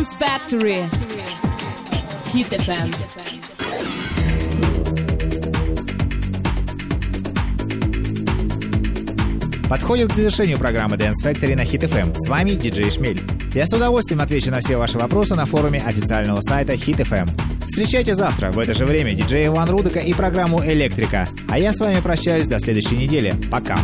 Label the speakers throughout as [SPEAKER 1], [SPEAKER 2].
[SPEAKER 1] Dance Factory. Hit FM.
[SPEAKER 2] Подходит к завершению программы Dance Factory на Hit FM. С вами диджей Шмель. Я с удовольствием отвечу на все ваши вопросы на форуме официального сайта Hit FM. Встречайте завтра в это же время диджея Иван Рудика и программу «Электрика». А я с вами прощаюсь до следующей недели. Пока.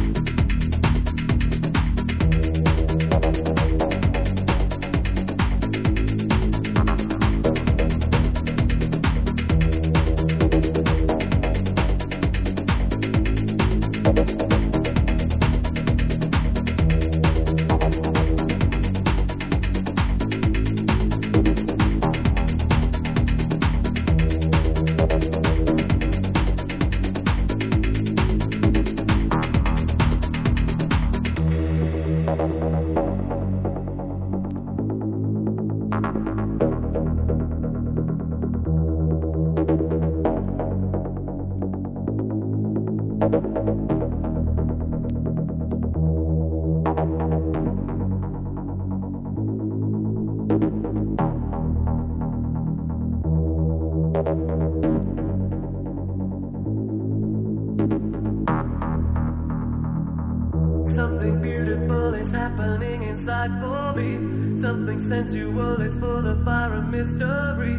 [SPEAKER 3] Sensual, it's full of fire and mystery.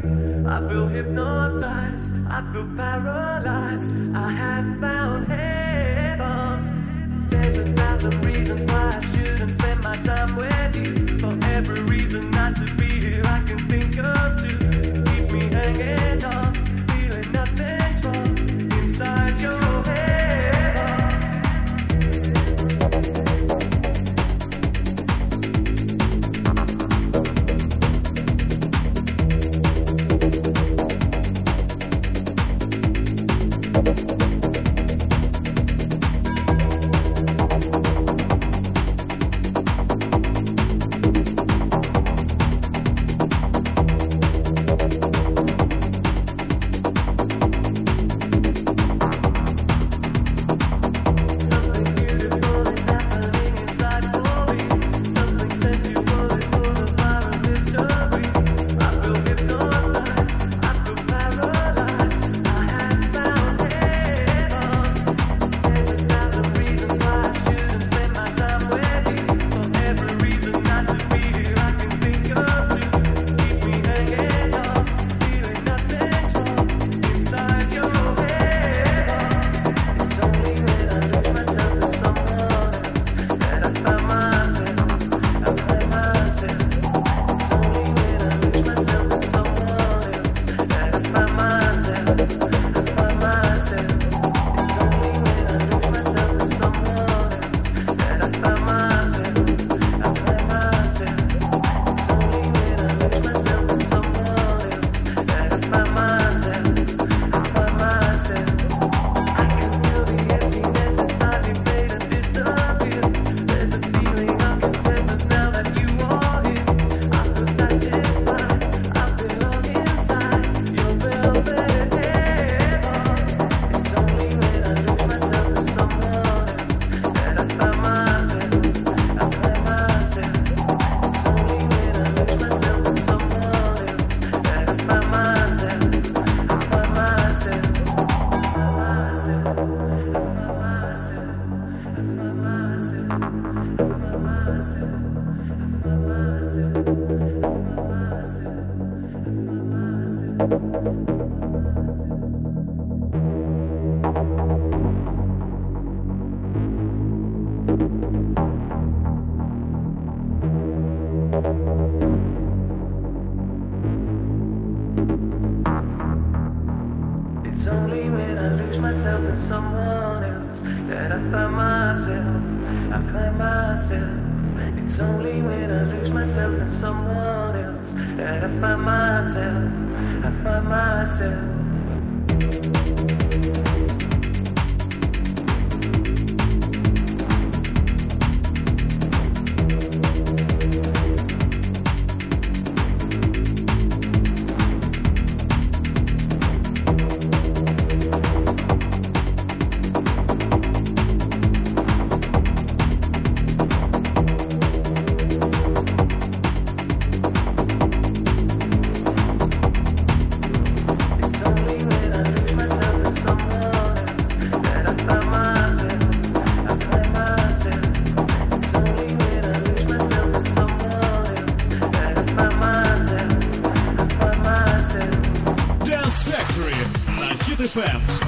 [SPEAKER 3] I feel hypnotized, I feel paralyzed. I have found heaven. There's a thousand reasons why I shouldn't spend my time with you. For every reason it's only myself in someone else that I find myself, I find myself. It's only when I lose myself in someone else
[SPEAKER 4] that I find myself, I find myself. Хит-ФМ.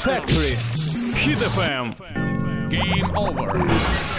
[SPEAKER 4] Factory. Hit FM. Game over.